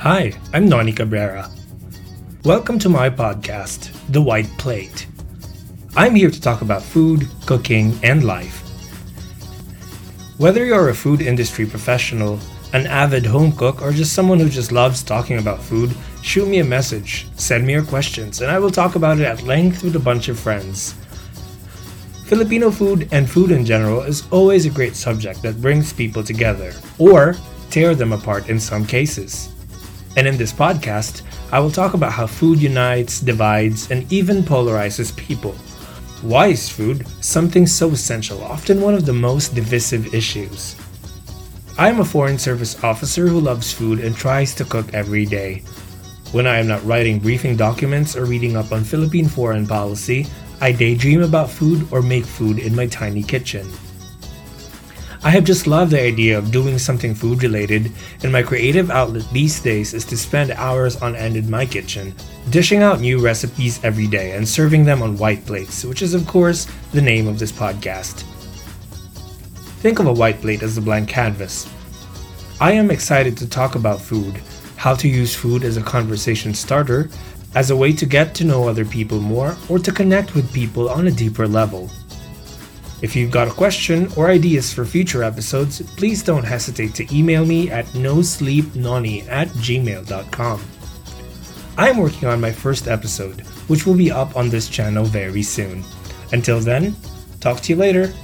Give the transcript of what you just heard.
Hi, I'm Noni Cabrera. Welcome to my podcast, The White Plate. I'm here to talk about food, cooking, and life. Whether you're a food industry professional, an avid home cook, or just someone who just loves talking about food, shoot me a message, send me your questions, and I will talk about it at length with a bunch of friends. Filipino food and food in general is always a great subject that brings people together, or tear them apart in some cases. And in this podcast, I will talk about how food unites, divides, and even polarizes people. Why is food something so essential, often one of the most divisive issues? I am a Foreign Service officer who loves food and tries to cook every day. When I am not writing briefing documents or reading up on Philippine foreign policy, I daydream about food or make food in my tiny kitchen. I have just loved the idea of doing something food related, and my creative outlet these days is to spend hours on end in my kitchen, dishing out new recipes every day and serving them on white plates, which is, of course, the name of this podcast. Think of a white plate as a blank canvas. I am excited to talk about food, how to use food as a conversation starter, as a way to get to know other people more or to connect with people on a deeper level. If you've got a question or ideas for future episodes, please don't hesitate to email me at nosleepnoni at gmail.com. I am working on my first episode, which will be up on this channel very soon. Until then, talk to you later.